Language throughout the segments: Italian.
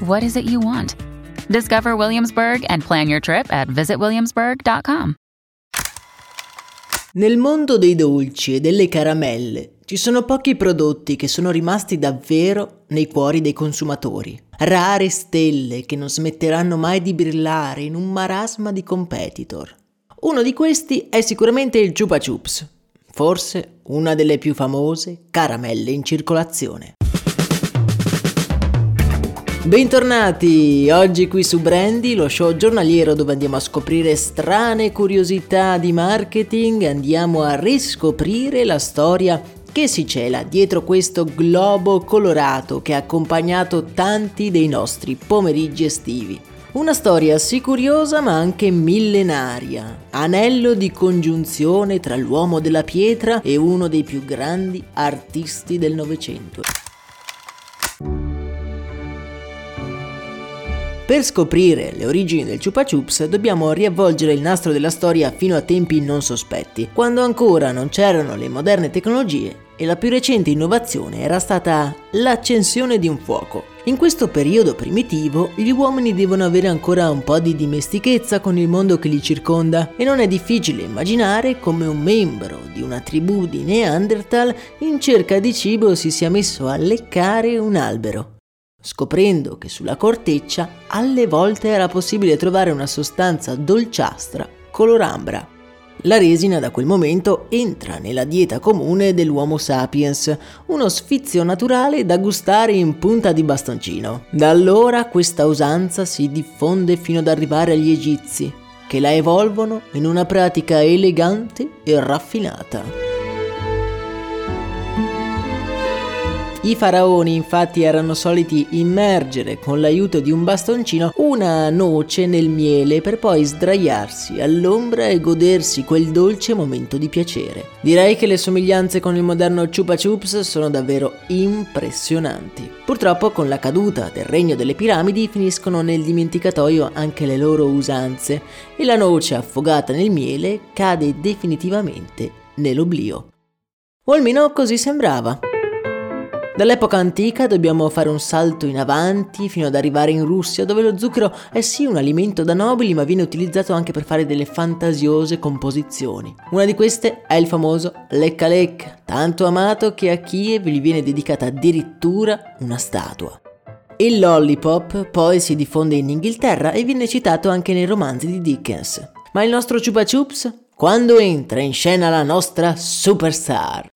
what is it you want? Discover Williamsburg and plan your trip at visitwilliamsburg.com. Nel mondo dei dolci e delle caramelle ci sono pochi prodotti che sono rimasti davvero nei cuori dei consumatori. Rare stelle che non smetteranno mai di brillare in un marasma di competitor. Uno di questi è sicuramente il Chupa Chups, forse una delle più famose caramelle in circolazione. Bentornati! Oggi qui su Brandy, lo show giornaliero dove andiamo a scoprire strane curiosità di marketing, andiamo a riscoprire la storia che si cela dietro questo globo colorato che ha accompagnato tanti dei nostri pomeriggi estivi. Una storia sì curiosa ma anche millenaria, anello di congiunzione tra l'uomo della pietra e uno dei più grandi artisti del Novecento. Per scoprire le origini del Chupa Chups dobbiamo riavvolgere il nastro della storia fino a tempi non sospetti, quando ancora non c'erano le moderne tecnologie e la più recente innovazione era stata l'accensione di un fuoco. In questo periodo primitivo gli uomini devono avere ancora un po' di dimestichezza con il mondo che li circonda e non è difficile immaginare come un membro di una tribù di Neanderthal in cerca di cibo si sia messo a leccare un albero scoprendo che sulla corteccia alle volte era possibile trovare una sostanza dolciastra color ambra. La resina da quel momento entra nella dieta comune dell'Homo sapiens, uno sfizio naturale da gustare in punta di bastoncino. Da allora questa usanza si diffonde fino ad arrivare agli egizi, che la evolvono in una pratica elegante e raffinata. I faraoni infatti erano soliti immergere con l'aiuto di un bastoncino una noce nel miele per poi sdraiarsi all'ombra e godersi quel dolce momento di piacere. Direi che le somiglianze con il moderno Chupa Chups sono davvero impressionanti. Purtroppo con la caduta del regno delle piramidi finiscono nel dimenticatoio anche le loro usanze e la noce affogata nel miele cade definitivamente nell'oblio. O almeno così sembrava. Dall'epoca antica dobbiamo fare un salto in avanti fino ad arrivare in Russia, dove lo zucchero è sì un alimento da nobili, ma viene utilizzato anche per fare delle fantasiose composizioni. Una di queste è il famoso Lecca Lecca, tanto amato che a Kiev gli viene dedicata addirittura una statua. Il lollipop poi si diffonde in Inghilterra e viene citato anche nei romanzi di Dickens. Ma il nostro Chupa Chups? Quando entra in scena la nostra superstar?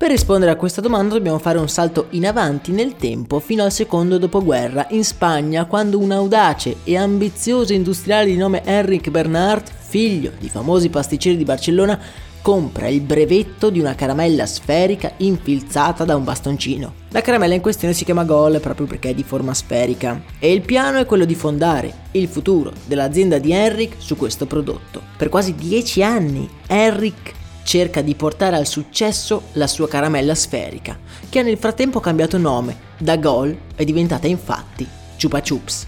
Per rispondere a questa domanda dobbiamo fare un salto in avanti nel tempo fino al secondo dopoguerra in Spagna quando un audace e ambizioso industriale di nome Enric Bernard, figlio di famosi pasticceri di Barcellona, compra il brevetto di una caramella sferica infilzata da un bastoncino. La caramella in questione si chiama Gol proprio perché è di forma sferica e il piano è quello di fondare il futuro dell'azienda di Enric su questo prodotto. Per quasi dieci anni Enric cerca di portare al successo la sua caramella sferica, che ha nel frattempo cambiato nome, da Gol è diventata infatti Chupa Chups.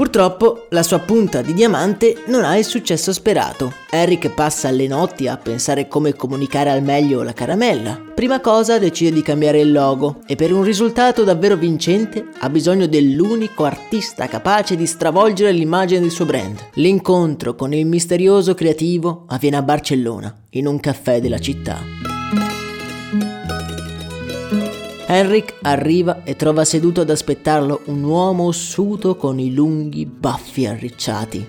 Purtroppo la sua punta di diamante non ha il successo sperato. Eric passa le notti a pensare come comunicare al meglio la caramella. Prima cosa decide di cambiare il logo e per un risultato davvero vincente ha bisogno dell'unico artista capace di stravolgere l'immagine del suo brand. L'incontro con il misterioso creativo avviene a Barcellona, in un caffè della città. Henrik arriva e trova seduto ad aspettarlo un uomo ossuto con i lunghi baffi arricciati.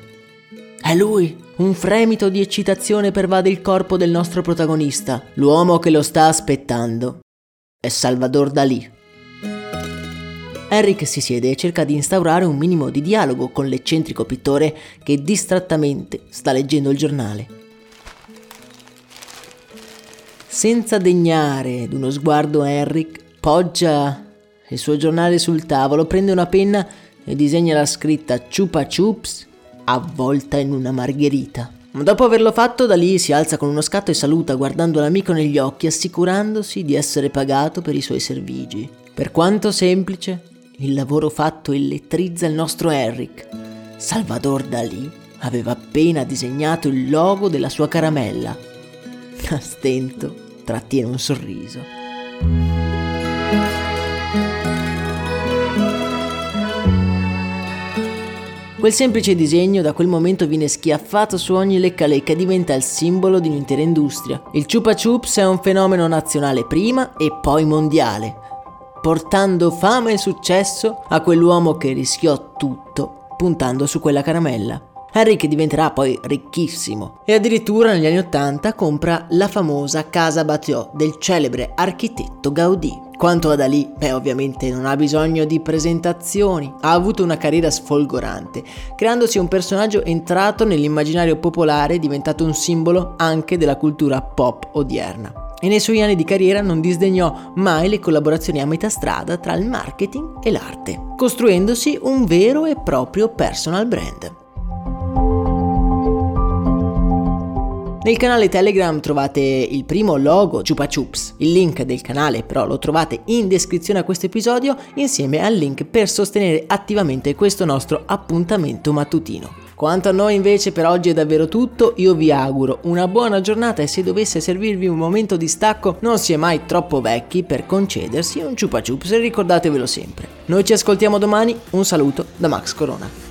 È lui! Un fremito di eccitazione pervade il corpo del nostro protagonista. L'uomo che lo sta aspettando è Salvador Dalì. Henrik si siede e cerca di instaurare un minimo di dialogo con l'eccentrico pittore che distrattamente sta leggendo il giornale. Senza degnare d'uno sguardo Henrik, poggia il suo giornale sul tavolo, prende una penna e disegna la scritta Chupa Chups avvolta in una margherita. Dopo averlo fatto, da lì si alza con uno scatto e saluta guardando l'amico negli occhi, assicurandosi di essere pagato per i suoi servigi. Per quanto semplice, il lavoro fatto elettrizza il nostro Eric. Salvador Dalì aveva appena disegnato il logo della sua caramella. A stento trattiene un sorriso. Quel semplice disegno da quel momento viene schiaffato su ogni lecca-lecca e diventa il simbolo di un'intera industria. Il Chupa Chups è un fenomeno nazionale prima e poi mondiale, portando fama e successo a quell'uomo che rischiò tutto puntando su quella caramella. Henrik diventerà poi ricchissimo e addirittura negli anni Ottanta compra la famosa Casa Batlló del celebre architetto Gaudì. Quanto a Dalì, beh ovviamente non ha bisogno di presentazioni, ha avuto una carriera sfolgorante, creandosi un personaggio entrato nell'immaginario popolare e diventato un simbolo anche della cultura pop odierna. E nei suoi anni di carriera non disdegnò mai le collaborazioni a metà strada tra il marketing e l'arte, costruendosi un vero e proprio personal brand. Nel canale Telegram trovate il primo logo Chupa Chups. Il link del canale però lo trovate in descrizione a questo episodio insieme al link per sostenere attivamente questo nostro appuntamento mattutino. Quanto a noi invece per oggi è davvero tutto, io vi auguro una buona giornata e se dovesse servirvi un momento di stacco non si è mai troppo vecchi per concedersi un Chupa Chups e ricordatevelo sempre. Noi ci ascoltiamo domani, un saluto da Max Corona.